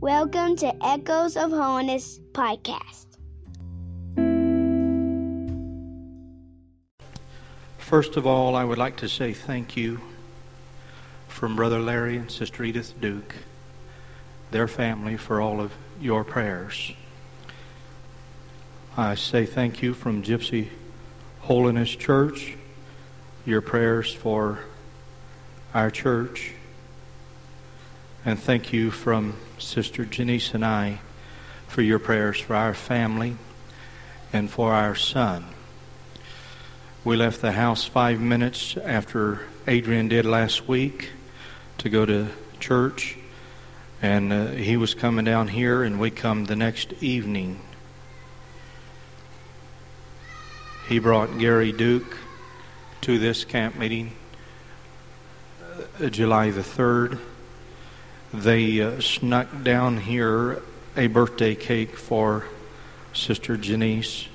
Welcome to Echoes of Holiness podcast. First of all, I would like to say thank you from Brother Larry and Sister Edith Duke, their family, for all of your prayers. I say thank you from Gypsy Holiness Church, your prayers for our church. And thank you from Sister Janice and I for your prayers for our family and for our son. We left the house five minutes after Adrian did last week to go to church, and uh, he was coming down here, and we come the next evening. He brought Gary Duke to this camp meeting uh, July the 3rd. They uh, snuck down here a birthday cake for Sister Janice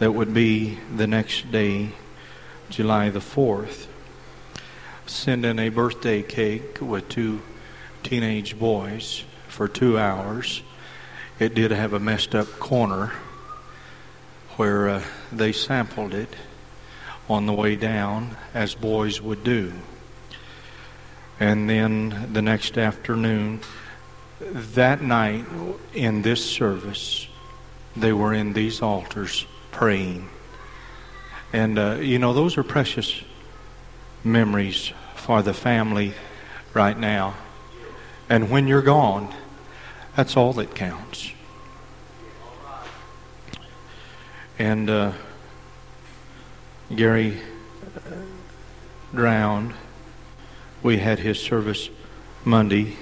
that would be the next day, July the 4th. Send in a birthday cake with two teenage boys for two hours. It did have a messed up corner where uh, they sampled it on the way down, as boys would do. And then the next afternoon, that night in this service, they were in these altars praying. And, uh, you know, those are precious memories for the family right now. And when you're gone, that's all that counts. And uh, Gary uh, drowned. We had his service Monday.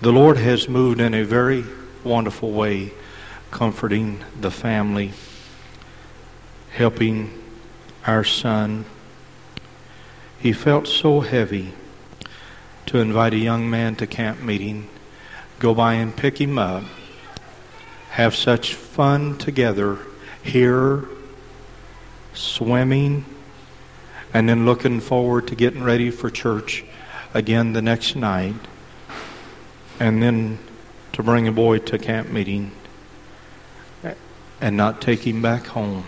The Lord has moved in a very wonderful way, comforting the family helping our son. He felt so heavy to invite a young man to camp meeting, go by and pick him up, have such fun together here, swimming, and then looking forward to getting ready for church again the next night, and then to bring a boy to camp meeting and not take him back home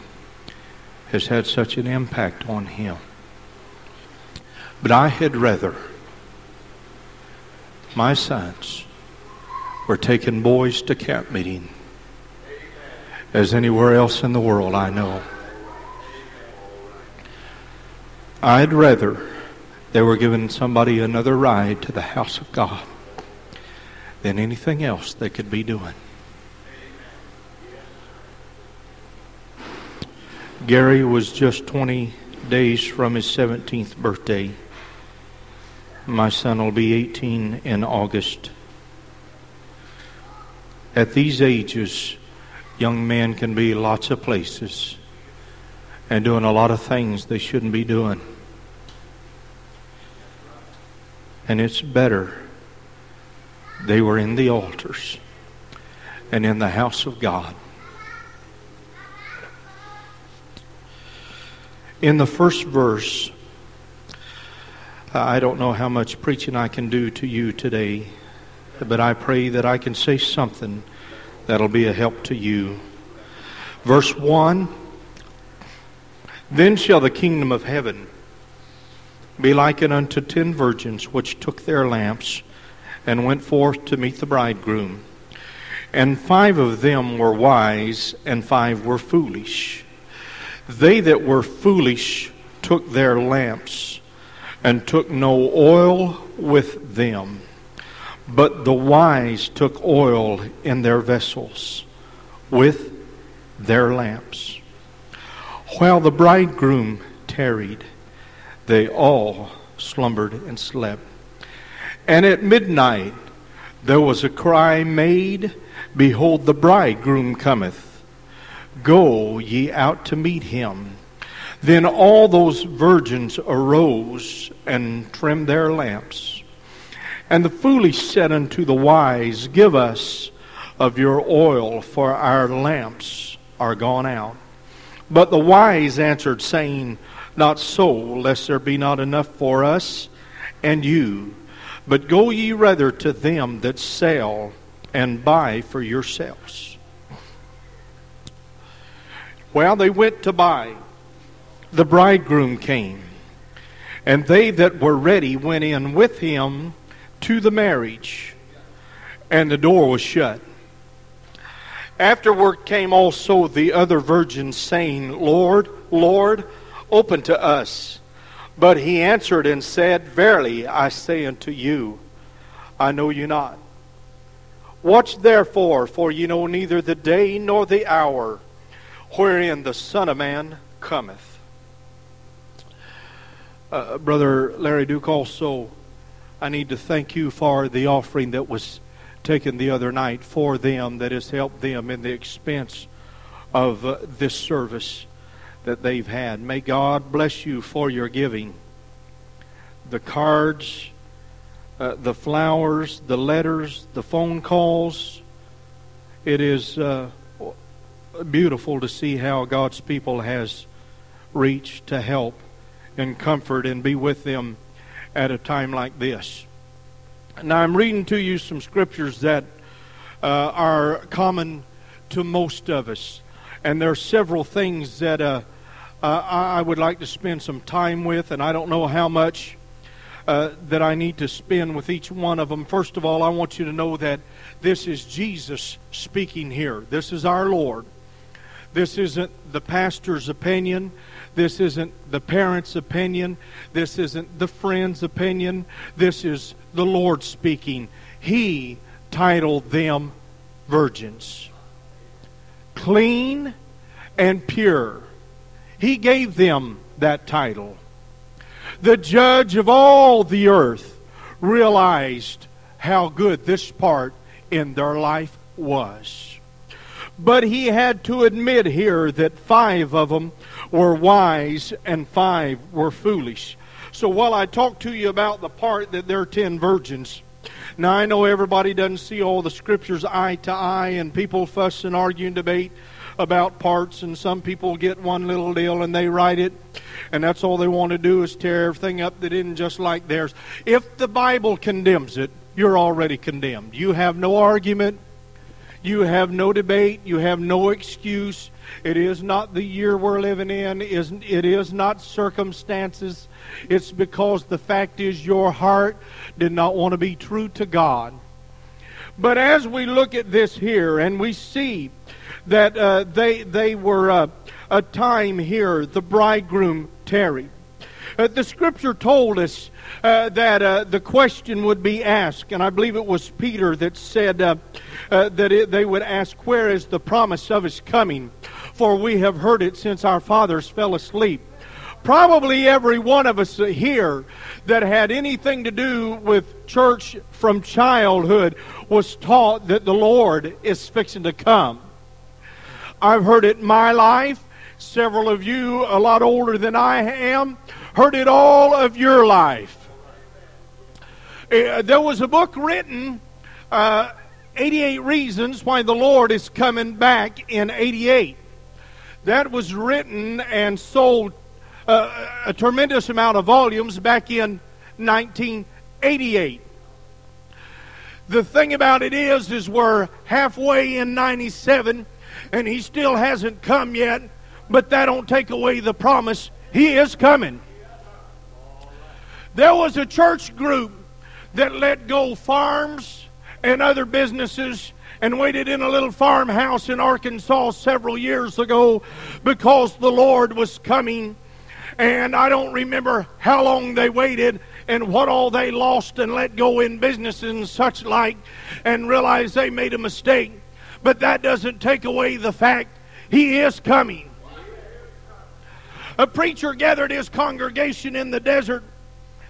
has had such an impact on him. But I had rather my sons were taking boys to camp meeting as anywhere else in the world I know. I'd rather they were giving somebody another ride to the house of God than anything else they could be doing. Gary was just 20 days from his 17th birthday. My son will be 18 in August. At these ages, young men can be lots of places and doing a lot of things they shouldn't be doing. And it's better they were in the altars and in the house of God In the first verse, I don't know how much preaching I can do to you today, but I pray that I can say something that'll be a help to you. Verse 1 Then shall the kingdom of heaven be likened unto ten virgins which took their lamps and went forth to meet the bridegroom. And five of them were wise, and five were foolish. They that were foolish took their lamps and took no oil with them, but the wise took oil in their vessels with their lamps. While the bridegroom tarried, they all slumbered and slept. And at midnight there was a cry made, Behold, the bridegroom cometh Go ye out to meet him. Then all those virgins arose and trimmed their lamps. And the foolish said unto the wise, Give us of your oil, for our lamps are gone out. But the wise answered, saying, Not so, lest there be not enough for us and you. But go ye rather to them that sell and buy for yourselves. Well, they went to buy. The bridegroom came, and they that were ready went in with him to the marriage, and the door was shut. Afterward came also the other virgins, saying, Lord, Lord, open to us. But he answered and said, Verily I say unto you, I know you not. Watch therefore, for ye know neither the day nor the hour wherein the Son of Man cometh. Uh, Brother Larry Duke, also, I need to thank you for the offering that was taken the other night for them that has helped them in the expense of uh, this service that they've had. May God bless you for your giving. The cards, uh, the flowers, the letters, the phone calls. It is uh, beautiful to see how God's people has reached to help and comfort and be with them at a time like this. Now, I'm reading to you some scriptures that uh, are common to most of us. And there are several things that uh, uh, I would like to spend some time with, and I don't know how much uh, that I need to spend with each one of them. First of all, I want you to know that this is Jesus speaking here. This is our Lord. This isn't the pastor's opinion. This isn't the parents' opinion. This isn't the friend's opinion. This is the Lord speaking. He titled them virgins. Clean and pure. He gave them that title. The judge of all the earth realized how good this part in their life was. But he had to admit here that five of them were wise and five were foolish. So while I talk to you about the part that there are ten virgins, now I know everybody doesn't see all the scriptures eye to eye, and people fuss and argue and debate about parts, and some people get one little deal and they write it, and that's all they want to do is tear everything up that isn't just like theirs. If the Bible condemns it, you're already condemned. You have no argument. You have no debate. You have no excuse. It is not the year we're living in. It is not circumstances. It's because the fact is your heart did not want to be true to God. But as we look at this here and we see that uh, they, they were uh, a time here, the bridegroom tarried. Uh, the scripture told us uh, that uh, the question would be asked, and I believe it was Peter that said uh, that it, they would ask, Where is the promise of his coming? For we have heard it since our fathers fell asleep. Probably every one of us here that had anything to do with church from childhood was taught that the Lord is fixing to come. I've heard it in my life. Several of you, a lot older than I am, heard it all of your life. Uh, there was a book written, uh, 88 Reasons Why the Lord is Coming Back in 88. That was written and sold uh, a tremendous amount of volumes back in 1988. The thing about it is, is we're halfway in 97 and he still hasn't come yet, but that don't take away the promise. He is coming. There was a church group that let go farms and other businesses and waited in a little farmhouse in Arkansas several years ago because the Lord was coming. And I don't remember how long they waited and what all they lost and let go in businesses and such like and realized they made a mistake. But that doesn't take away the fact he is coming. A preacher gathered his congregation in the desert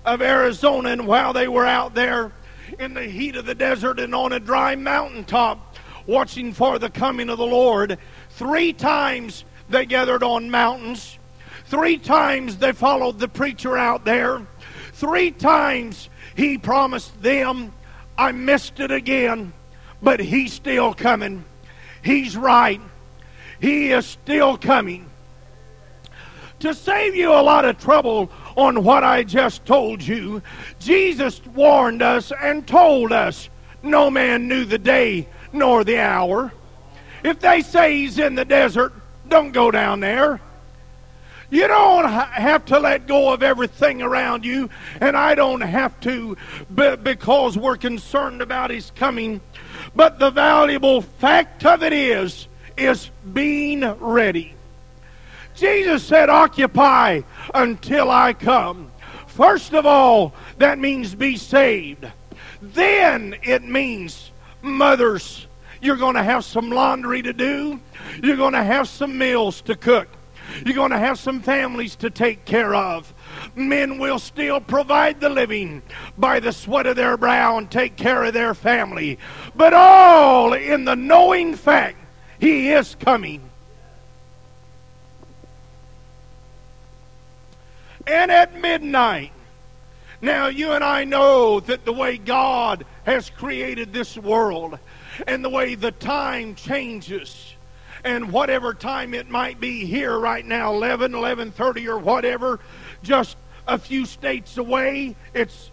of Arizona, and while they were out there in the heat of the desert and on a dry mountaintop, watching for the coming of the Lord, three times they gathered on mountains. Three times they followed the preacher out there. Three times he promised them, I missed it again, but he's still coming. He's right. He is still coming. To save you a lot of trouble on what I just told you. Jesus warned us and told us no man knew the day nor the hour. If they say he's in the desert, don't go down there. You don't have to let go of everything around you, and I don't have to because we're concerned about his coming. But the valuable fact of it is, is being ready. Jesus said, Occupy until I come. First of all, that means be saved. Then it means, mothers, you're going to have some laundry to do. You're going to have some meals to cook. You're going to have some families to take care of. Men will still provide the living by the sweat of their brow and take care of their family. But all in the knowing fact He is coming. And at midnight, now you and I know that the way God has created this world and the way the time changes and whatever time it might be here right now 11 11:30 or whatever just a few states away it's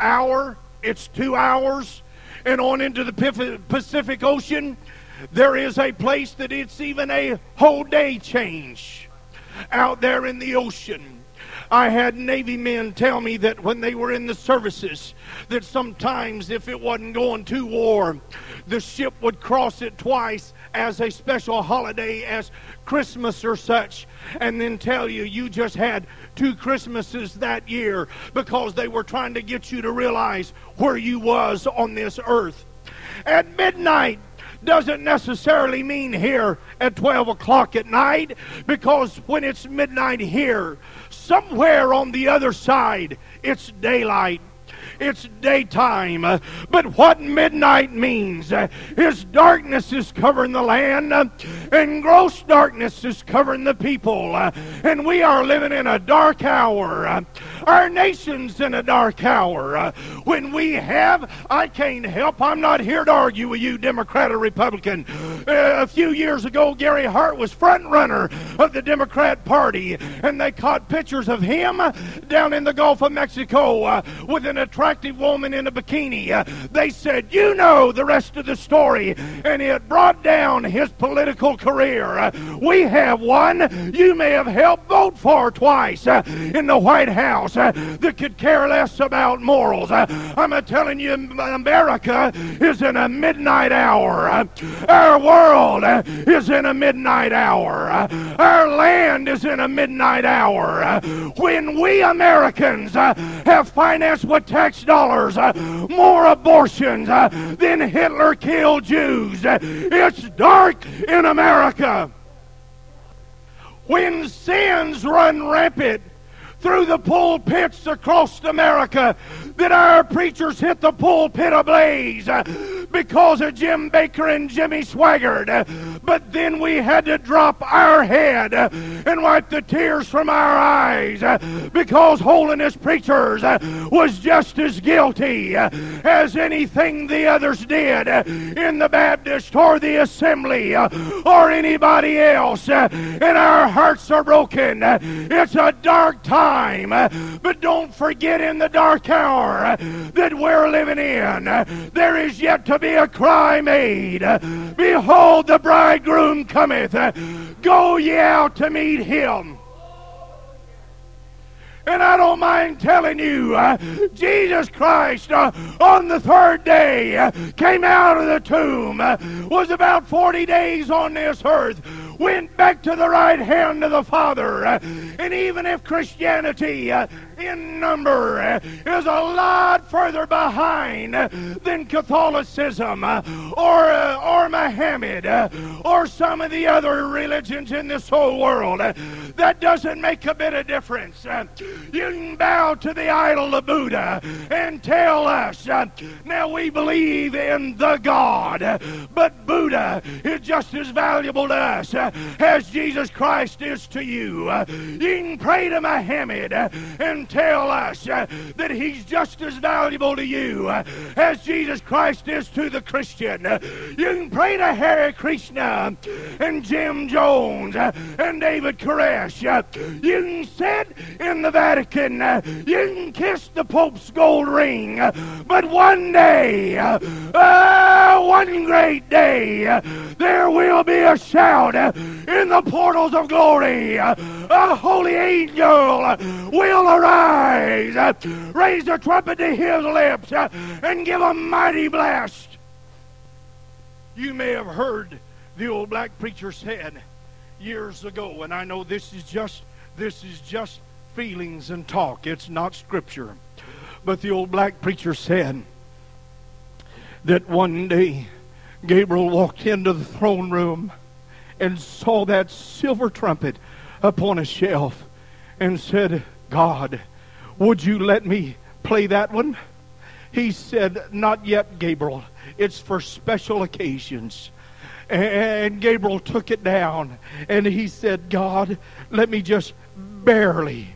hour it's 2 hours and on into the Pacific Ocean there is a place that it's even a whole day change out there in the ocean I had Navy men tell me that when they were in the services, that sometimes if it wasn't going to war, the ship would cross it twice as a special holiday as Christmas or such, and then tell you you just had two Christmases that year because they were trying to get you to realize where you was on this earth. At midnight, doesn't necessarily mean here at 12 o'clock at night because when it's midnight here, somewhere on the other side, it's daylight it's daytime. But what midnight means is darkness is covering the land and gross darkness is covering the people. And we are living in a dark hour. Our nation's in a dark hour. When we have, I can't help, I'm not here to argue with you, Democrat or Republican. a few years ago, Gary Hart was front runner of the Democrat Party, and they caught pictures of him down in the Gulf of Mexico uh, with an attractive attractive woman in a bikini. Uh, they said, You know the rest of the story. And it brought down his political career. Uh, we have one you may have helped vote for twice uh, in the White House uh, that could care less about morals. Uh, I'm telling you, America is in a midnight hour. Uh, our world is in a midnight hour. Our land is in a midnight hour. When we Americans have financed with tax dollars, more abortions than Hitler killed Jews. It's dark in America. When sins run rampant, through the pulpits across America that our preachers hit the pulpit ablaze because of Jim Bakker and Jimmy Swaggart. But then we had to drop our head and wipe the tears from our eyes because holiness preachers was just as guilty as anything the others did in the Baptist or the assembly or anybody else. And our hearts are broken. It's a dark time. But don't forget in the dark hour that we're living in, there is yet to be a cry made. Behold, the bridegroom cometh. Go ye out to meet him. And I don't mind telling you, uh, Jesus Christ uh, on the third day uh, came out of the tomb, was about 40 days on this earth, went back to the right hand of the Father. And even if Christianity in number is a lot further behind than Catholicism uh, or, or Muhammad or some of the other religions in this whole world. That doesn't make a bit of difference. You can bow to the idol of Buddha and tell us, now we believe in the God, but Buddha is just as valuable to us as Jesus Christ is to you. You can pray to Muhammad and tell us uh, that He's just as valuable to you uh, as Jesus Christ is to the Christian. Uh, you can pray to Hare Krishna and Jim Jones uh, and David Koresh. Uh, you can sit in the Vatican. You can kiss the Pope's gold ring. But one day, one great day, there will be a shout in the portals of glory. A holy angel will arise, uh, raise the trumpet to his lips, uh, and give a mighty blast. You may have heard the old black preacher said years ago, and I know this is just this is just feelings and talk. It's not scripture. But the old black preacher said that one day Gabriel walked into the throne room and saw that silver trumpet upon a shelf and said, God, would you let me play that one? He said, Not yet, Gabriel. It's for special occasions. And Gabriel took it down and he said, God, let me just barely,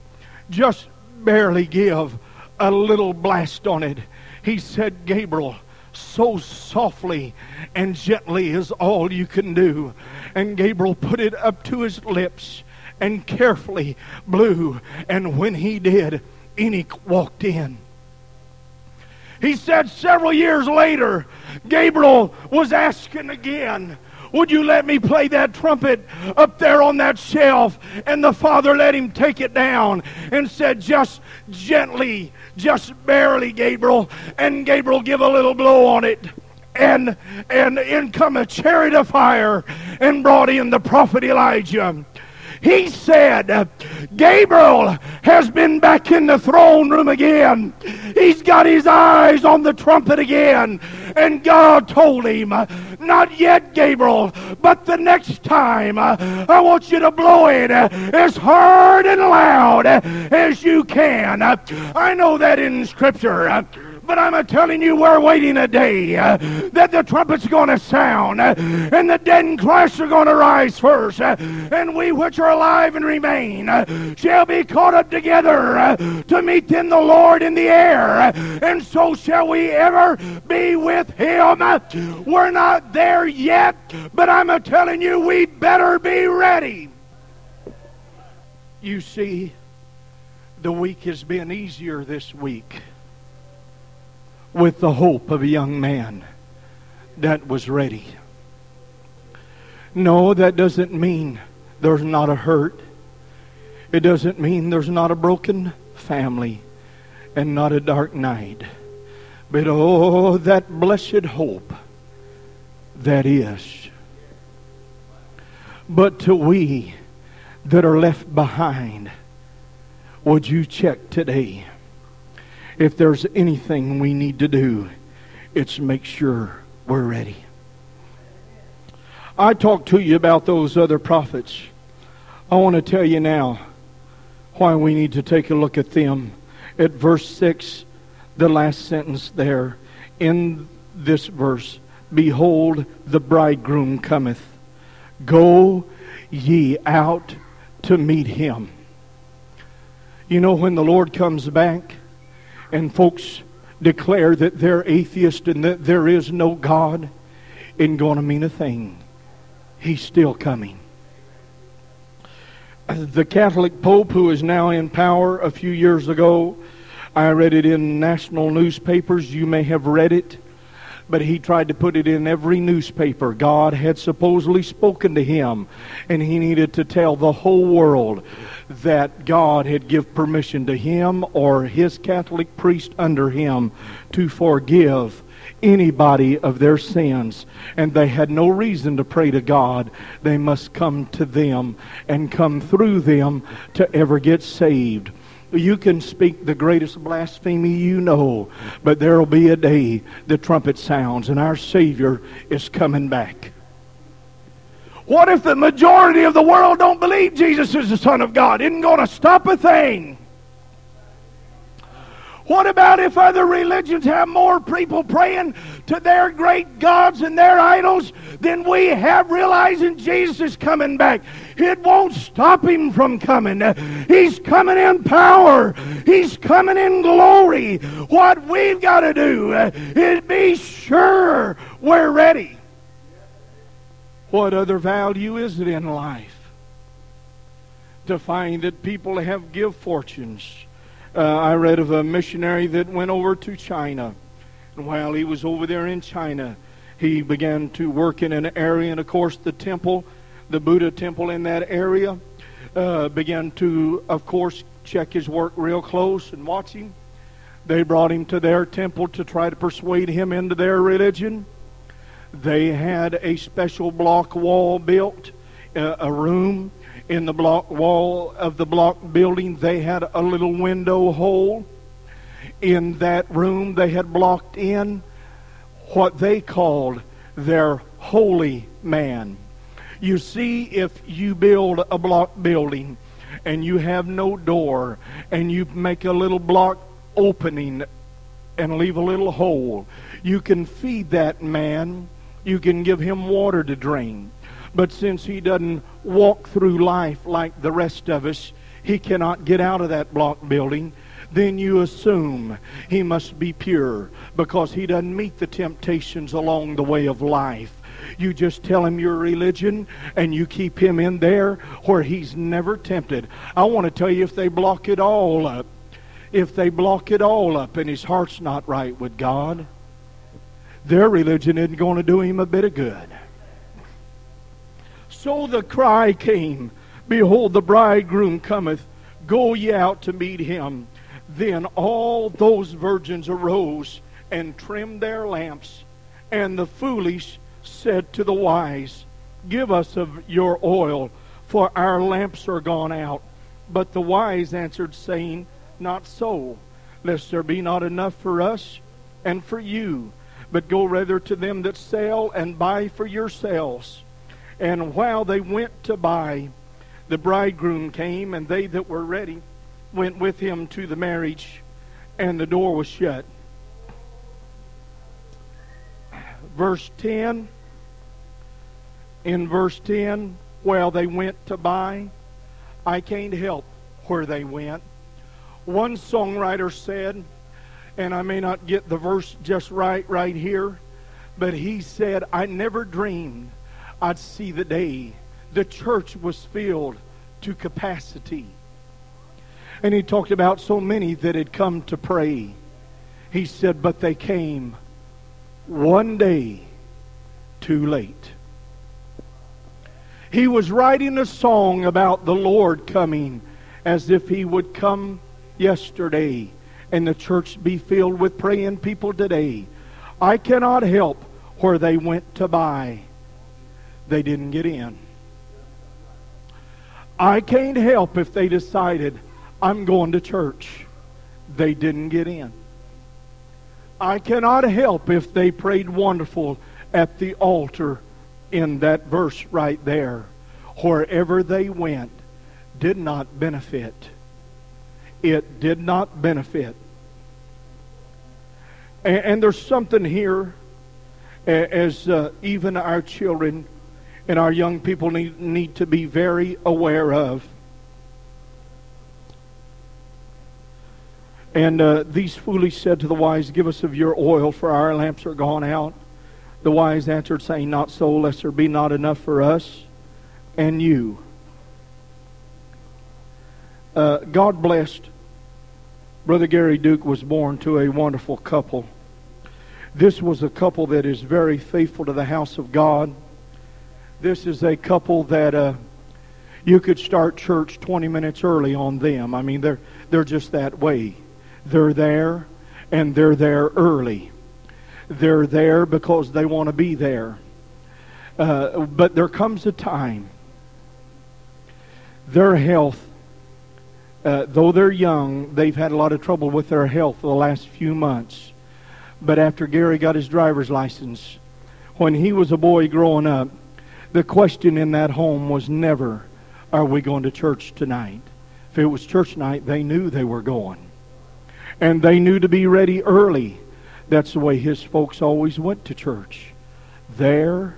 just barely give a little blast on it. He said, Gabriel, so softly and gently is all you can do. And Gabriel put it up to his lips and carefully blew. And when he did, Enoch walked in. He said several years later, Gabriel was asking again, Would you let me play that trumpet up there on that shelf? And the father let him take it down and said, Just gently, just barely, Gabriel. And Gabriel give a little blow on it. And, and in come a chariot of fire and brought in the prophet Elijah. He said, Gabriel has been back in the throne room again. He's got his eyes on the trumpet again. And God told him, Not yet, Gabriel, but the next time I want you to blow it as hard and loud as you can. I know that in Scripture. But I'm telling you, we're waiting a day uh, that the trumpet's going to sound uh, and the dead in Christ are going to rise first. Uh, and we which are alive and remain shall be caught up together to meet in the Lord in the air. And so shall we ever be with him. We're not there yet, but I'm telling you, we better be ready. You see, the week has been easier this week with the hope of a young man that was ready. No, that doesn't mean there's not a hurt. It doesn't mean there's not a broken family and not a dark night. But oh, that blessed hope that is. But to we that are left behind, would you check today? If there's anything we need to do, it's make sure we're ready. I talked to you about those other prophets. I want to tell you now why we need to take a look at them. At verse 6, the last sentence there, in this verse, Behold, the bridegroom cometh. Go ye out to meet him. You know, when the Lord comes back, and folks declare that they're atheist and that there is no God, isn't going to mean a thing. He's still coming. Uh, the Catholic Pope, who is now in power a few years ago, I read it in national newspapers. You may have read it but he tried to put it in every newspaper. God had supposedly spoken to him, and he needed to tell the whole world that God had give permission to him or his Catholic priest under him to forgive anybody of their sins. And they had no reason to pray to God. They must come to them and come through them to ever get saved. You can speak the greatest blasphemy you know, but there will be a day the trumpet sounds and our Savior is coming back. What if the majority of the world don't believe Jesus is the Son of God? Isn't going to stop a thing. What about if other religions have more people praying to their great gods and their idols than we have realizing Jesus is coming back. It won't stop him from coming. He's coming in power. He's coming in glory. What we've got to do is be sure we're ready. What other value is it in life? To find that people have give fortunes. Uh, I read of a missionary that went over to China. And while he was over there in China, he began to work in an area, and of course, the temple, the Buddha temple in that area, uh, began to, of course, check his work real close and watch him. They brought him to their temple to try to persuade him into their religion. They had a special block wall built, uh, a room in the block wall of the block building. They had a little window hole. In that room, they had blocked in what they called their holy man. You see, if you build a block building and you have no door and you make a little block opening and leave a little hole, you can feed that man you can give him water to drink. But since he doesn't walk through life like the rest of us, he cannot get out of that block building. Then you assume he must be pure because he doesn't meet the temptations along the way of life. You just tell him your religion and you keep him in there where he's never tempted. I want to tell you if they block it all up, if they block it all up and his heart's not right with God, their religion isn't going to do him a bit of good. So the cry came, Behold, the bridegroom cometh, go ye out to meet him. Then all those virgins arose and trimmed their lamps. And the foolish said to the wise, Give us of your oil, for our lamps are gone out. But the wise answered, saying, Not so, lest there be not enough for us and for you but go rather to them that sell and buy for yourselves. And while they went to buy, the bridegroom came, and they that were ready went with him to the marriage, and the door was shut. Verse 10. In verse 10, while they went to buy, I can't help where they went. One songwriter said, and I may not get the verse just right right here, but he said, I never dreamed I'd see the day the church was filled to capacity. And he talked about so many that had come to pray. He said, but they came one day too late. He was writing a song about the Lord coming as if he would come yesterday and the church be filled with praying people today. I cannot help where they went to buy. They didn't get in. I can't help if they decided, I'm going to church. They didn't get in. I cannot help if they prayed wonderful at the altar in that verse right there. Wherever they went did not benefit it did not benefit. And, and there's something here as uh, even our children and our young people need, need to be very aware of. And uh, these foolish said to the wise, Give us of your oil, for our lamps are gone out. The wise answered, saying, Not so, lest there be not enough for us and you. Uh, God blessed Brother Gary Duke was born to a wonderful couple. This was a couple that is very faithful to the house of God. This is a couple that uh, you could start church 20 minutes early on them. I mean, they're, they're just that way. They're there, and they're there early. They're there because they want to be there. Uh, but there comes a time their health uh, though they're young, they've had a lot of trouble with their health the last few months. But after Gary got his driver's license, when he was a boy growing up, the question in that home was never, Are we going to church tonight? If it was church night, they knew they were going. And they knew to be ready early. That's the way his folks always went to church. There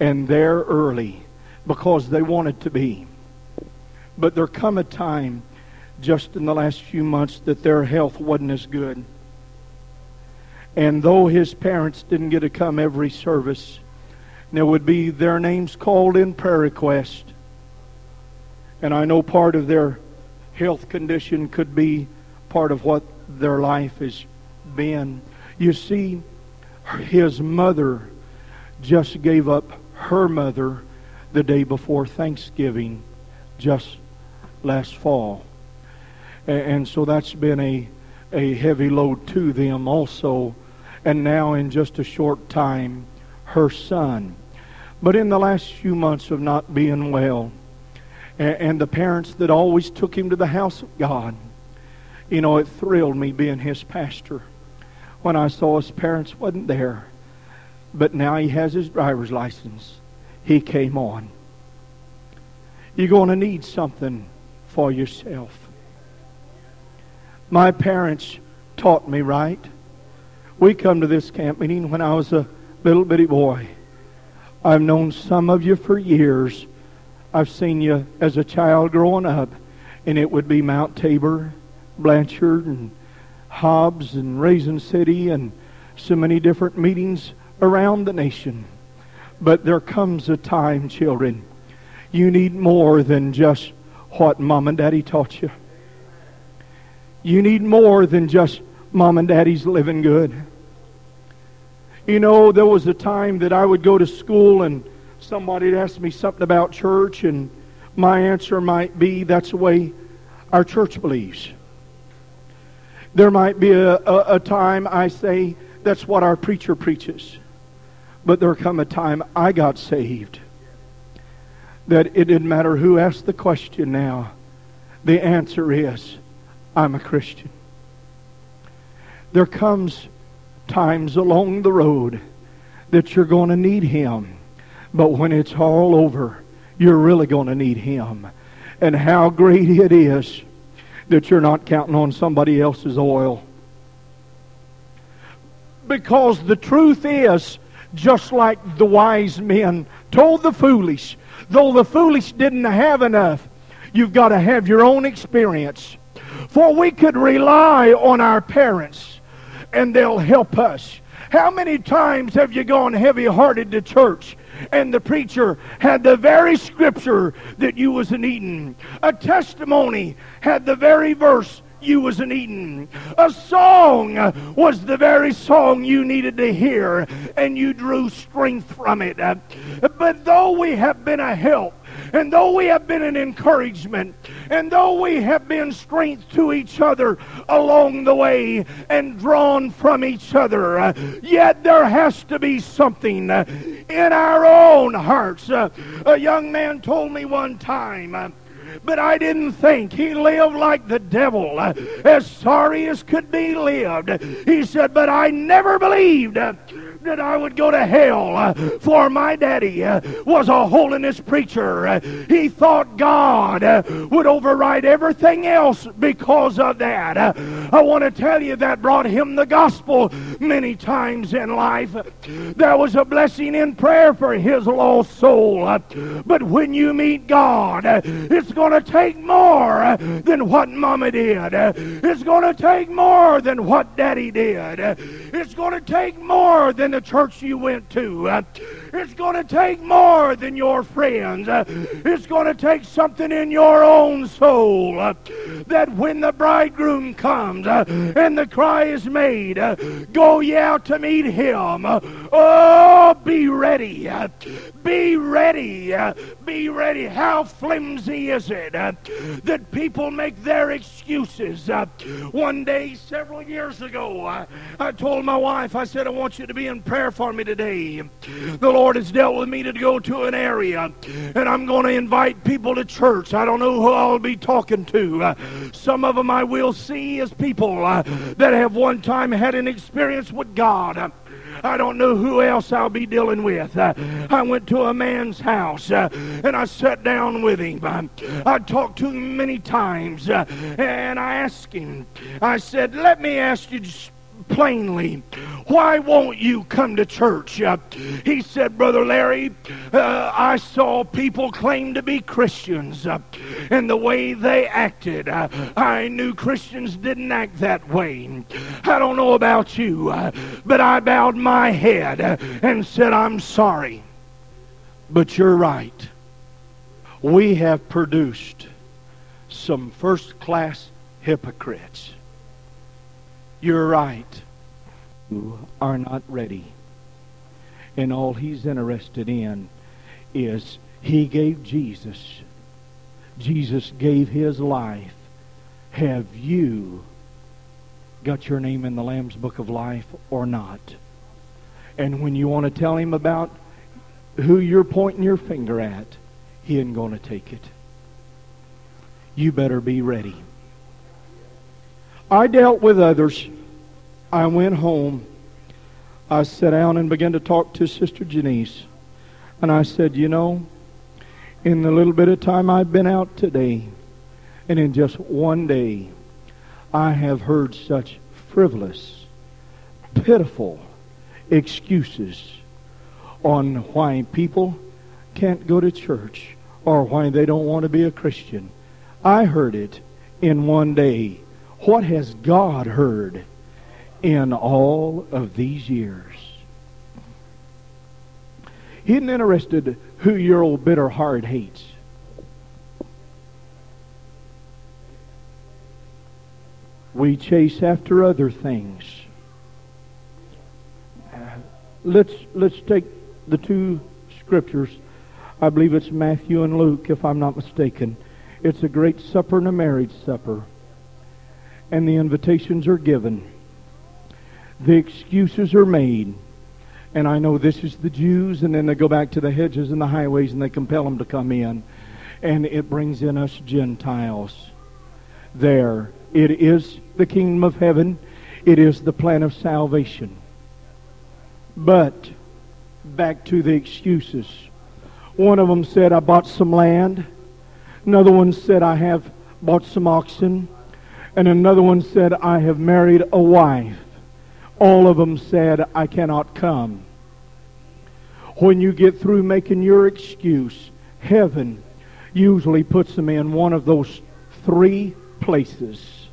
and there early because they wanted to be. But there come a time just in the last few months that their health wasn't as good. And though his parents didn't get to come every service, there would be their names called in prayer request. And I know part of their health condition could be part of what their life has been. You see, his mother just gave up her mother the day before Thanksgiving, just last fall. And so that's been a, a heavy load to them also. And now, in just a short time, her son. But in the last few months of not being well, and, and the parents that always took him to the house of God, you know, it thrilled me being his pastor when I saw his parents wasn't there. But now he has his driver's license. He came on. You're going to need something for yourself. My parents taught me right. We come to this camp meeting when I was a little bitty boy. I've known some of you for years. I've seen you as a child growing up, and it would be Mount Tabor, Blanchard, and Hobbs, and Raisin City, and so many different meetings around the nation. But there comes a time, children, you need more than just what mom and daddy taught you. You need more than just mom and daddy's living good. You know, there was a time that I would go to school and somebody'd ask me something about church, and my answer might be that's the way our church believes. There might be a, a, a time I say that's what our preacher preaches. But there come a time I got saved that it didn't matter who asked the question now. The answer is I'm a Christian. There comes times along the road that you're going to need Him. But when it's all over, you're really going to need Him. And how great it is that you're not counting on somebody else's oil. Because the truth is, just like the wise men told the foolish, though the foolish didn't have enough, you've got to have your own experience. For we could rely on our parents and they'll help us. How many times have you gone heavy hearted to church and the preacher had the very scripture that you was eating? A testimony had the very verse you was an eating. A song was the very song you needed to hear, and you drew strength from it. But though we have been a help, and though we have been an encouragement, and though we have been strength to each other along the way and drawn from each other, uh, yet there has to be something uh, in our own hearts. Uh, a young man told me one time, but I didn't think he lived like the devil, as sorry as could be lived. He said, but I never believed that I would go to hell, uh, for my daddy uh, was a holiness preacher. Uh, he thought God uh, would override everything else because of that. Uh, I want to tell you that brought him the gospel many times in life. There was a blessing in prayer for his lost soul. Uh, but when you meet God, it's going to take more than what mama did. It's going to take more than what daddy did. It's going to take more than the church you went to. Uh, Uh, it's going to take more than your friends. Uh, it's going to take something in your own soul uh, that when the bridegroom comes and the cry is made, go ye out to meet him. Oh, be ready. Be ready. Be ready. How flimsy is it that people make their excuses? One day, several years ago, I told my wife, I said, I want you to be in prayer for me today. The Lord has dealt with me to go to an area, and I'm going to invite people to church. I don't know who I'll be talking to. some of them I will see as people uh, that have one time had an experience with God. I don't know who else I'll be dealing with. Uh, I went to a man's house uh, and I sat down with him. Uh, I talked to him many times uh, and I asked him, I said, Let me ask you plainly, Why won't you come to church? Uh, he said, Brother Larry, uh, I saw people claim to be Christians, uh, and the way they acted, uh, I knew Christians didn't act that way. I don't know about you, uh, but I bowed my head and said, I'm sorry. But you're right. We have produced some first class hypocrites. You're right. You are not ready. And all he's interested in is he gave Jesus. Jesus gave his life. Have you got your name in the Lamb's Book of Life or not? And when you want to tell him about who you're pointing your finger at, he isn't going to take it. You better be ready. I dealt with others. I went home. I sat down and began to talk to Sister Janice. And I said, You know, in the little bit of time I've been out today, and in just one day, I have heard such frivolous, pitiful excuses on why people can't go to church or why they don't want to be a Christian. I heard it in one day what has God heard in all of these years? He isn't interested who your old bitter heart hates. We chase after other things. Let's let's take the two scriptures. I believe it's Matthew and Luke, if I'm not mistaken. It's a great supper and a marriage supper and the invitations are given. The excuses are made. And I know this is the Jews, and then they go back to the hedges and the highways and they compel them to come in. And it brings in us Gentiles. There. It is the kingdom of heaven, it is the plan of salvation. But, back to the excuses. One of them said, I bought some land. Another one said, I have bought some oxen. And another one said, I have married a wife. All of them said, I cannot come. When you get through making your excuse, heaven usually puts them in one of those three places.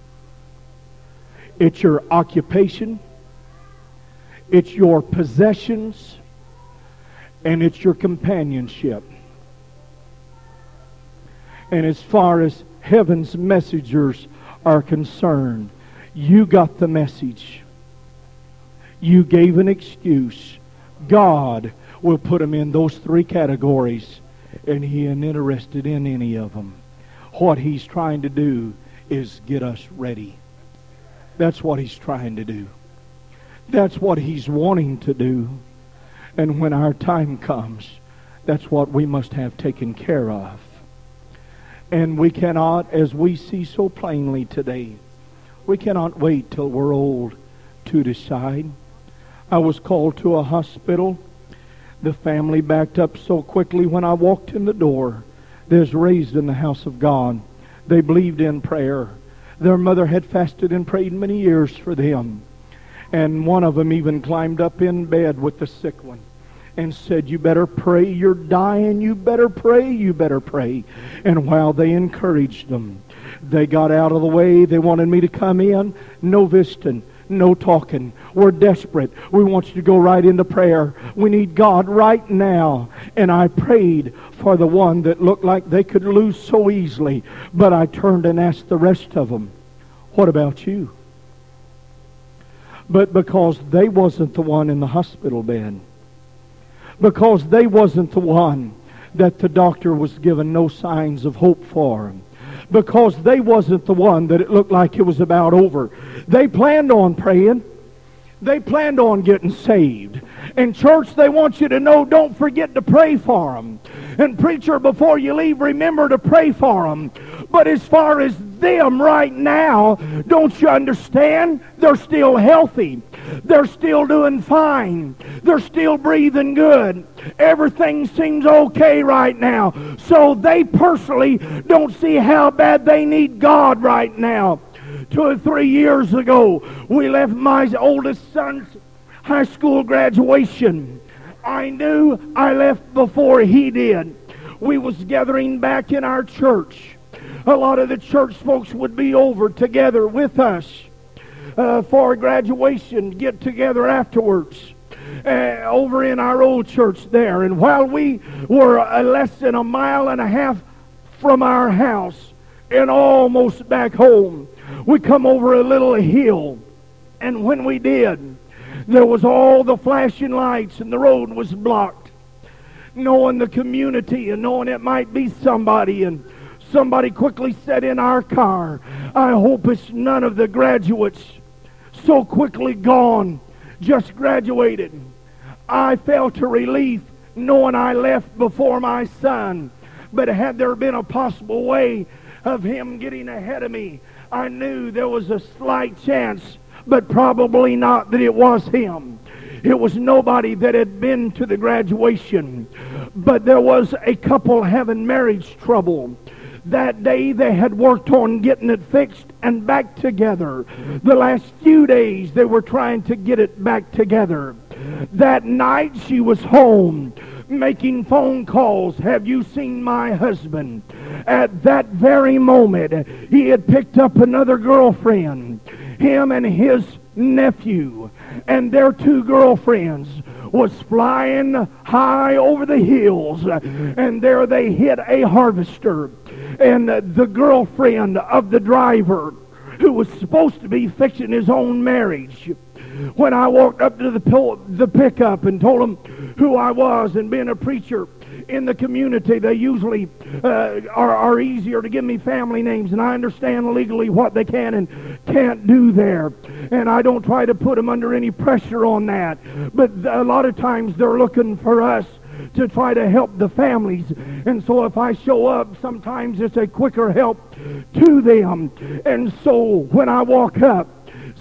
It's your occupation, it's your possessions, and it's your companionship. And as far as heaven's messengers are concerned. You got the message. You gave an excuse. God will put them in those three categories, and He ain't interested in any of them. What He's trying to do is get us ready. That's what He's trying to do. That's what He's wanting to do. And when our time comes, that's what we must have taken care of. And we cannot, as we see so plainly today, we cannot wait till we're old to decide. I was called to a hospital. The family backed up so quickly when I walked in the door. They was raised in the house of God. They believed in prayer. Their mother had fasted and prayed many years for them. And one of them even climbed up in bed with the sick one and said, You better pray. You're dying. You better pray. You better pray. And while they encouraged them, they got out of the way. They wanted me to come in. No visiting. No talking. We're desperate. We want you to go right into prayer. We need God right now. And I prayed for the one that looked like they could lose so easily. But I turned and asked the rest of them, What about you? But because they wasn't the one in the hospital bed, because they wasn't the one that the doctor was given no signs of hope for. Because they wasn't the one that it looked like it was about over. They planned on praying. They planned on getting saved. In church they want you to know don't forget to pray for them and preacher before you leave remember to pray for them but as far as them right now don't you understand? They're still healthy they're still doing fine. They're still breathing good. Everything seems okay right now. So they personally don't see how bad they need God right now. two or three years ago, we left my oldest son's high school graduation. I knew I left before he did. We was gathering back in our church. A lot of the church folks would be over together with us uh, for graduation, get together afterwards. Uh, over in our old church there. And while we were uh, less than a mile and a half from our house and almost back home, we come over a little hill. And when we did, there was all the flashing lights and the road was blocked. Knowing the community and knowing it might be somebody and somebody quickly said in our car, I hope it's none of the graduates so quickly gone, just graduated. I felt a relief knowing I left before my son. But had there been a possible way of him getting ahead of me, I knew there was a slight chance, but probably not that it was him. It was nobody that had been to the graduation. But there was a couple having marriage trouble. That day they had worked on getting it fixed and back together. The last few days they were trying to get it back together. That night she was home making phone calls. Have you seen my husband? At that very moment, he had picked up another girlfriend. Him and his nephew and their two girlfriends was flying high over the hills and there they hit a harvester and the girlfriend of the driver who was supposed to be fixing his own marriage when I walked up to the, the pickup and told them who I was and being a preacher in the community, they usually uh, are, are easier to give me family names, and I understand legally what they can and can't do there. And I don't try to put them under any pressure on that. But a lot of times they're looking for us to try to help the families. And so if I show up, sometimes it's a quicker help to them. And so when I walk up,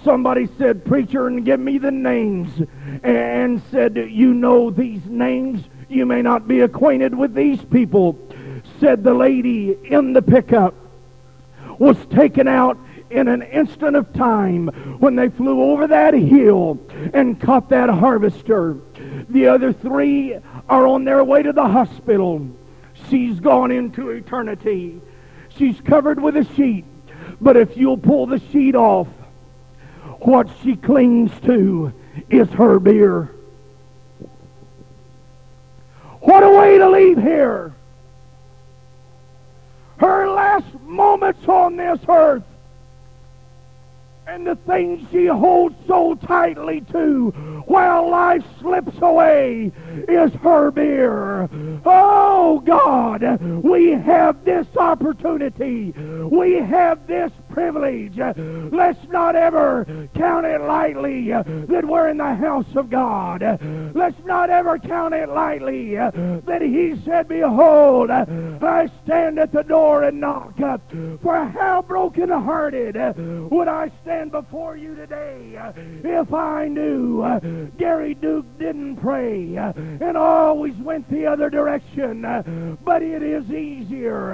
somebody said, Preacher, and give me the names. And said, You know these names? You may not be acquainted with these people. Said the lady in the pickup was taken out in an instant of time when they flew over that hill and caught that harvester. The other three are on their way to the hospital. She's gone into eternity. She's covered with a sheet. But if you'll pull the sheet off, what she clings to is her beer. What a way to leave here. Her last moments on this earth and the things she holds so tightly to while life slips away is her beer. Oh God, we have this opportunity. We have this privilege. Let's not ever count it lightly that we're in the house of God. Let's not ever count it lightly that He said, Behold, I stand at the door and knock. For how broken-hearted would I stand before you today if I knew Gary Duke didn't pray and always went the other direction. But it is easier,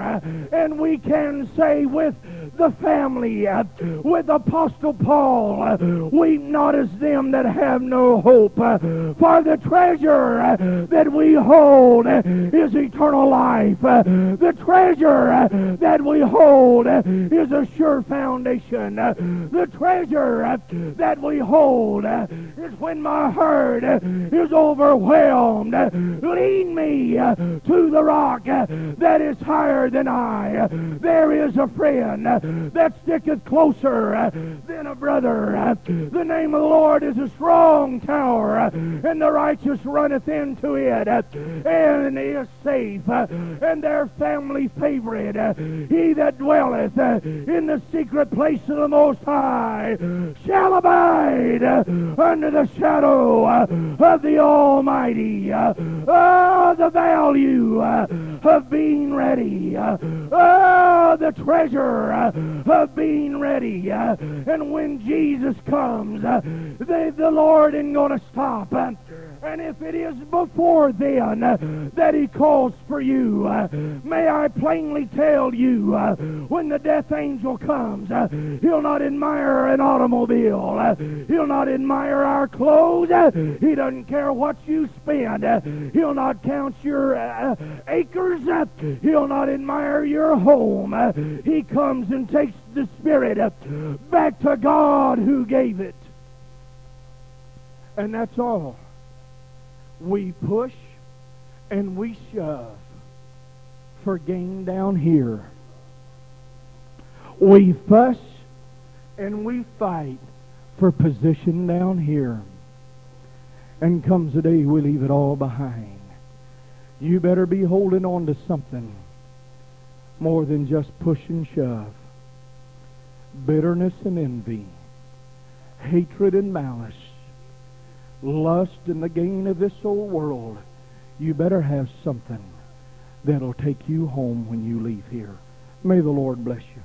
and we can say with the family, with Apostle Paul, weep not as them that have no hope, for the treasure that we hold is eternal life. The treasure that we hold is a sure foundation. The treasure that we hold is when my heart is overwhelmed. Lead me to the rock that is higher than I. There is a friend that sticketh closer uh, than a brother. Uh, the name of the Lord is a strong tower, uh, and the righteous runneth into it and is safe. And their family favorite, he that dwelleth in the secret place of the Most High, shall abide under the shadow of the Almighty. Oh, the value of being ready. Oh, the treasure of being ready. Uh, and when Jesus comes, uh, the, the Lord ain't going to stop uh, And if it is before then uh, that he calls for you, uh, may I plainly tell you, uh, when the death angel comes, uh, he'll not admire an automobile. Uh, he'll not admire our clothes. Uh, he doesn't care what you spend. He'll not count your acres. He'll not admire your home. He comes and takes the Spirit back to God who gave it. And that's all. We push and we shove for gain down here. We fuss and we fight for position down here. And comes the day we leave it all behind. You better be holding on to something more than just push and shove. Bitterness and envy, hatred and malice, lust and the gain of this old world. You better have something that'll take you home when you leave here. May the Lord bless you.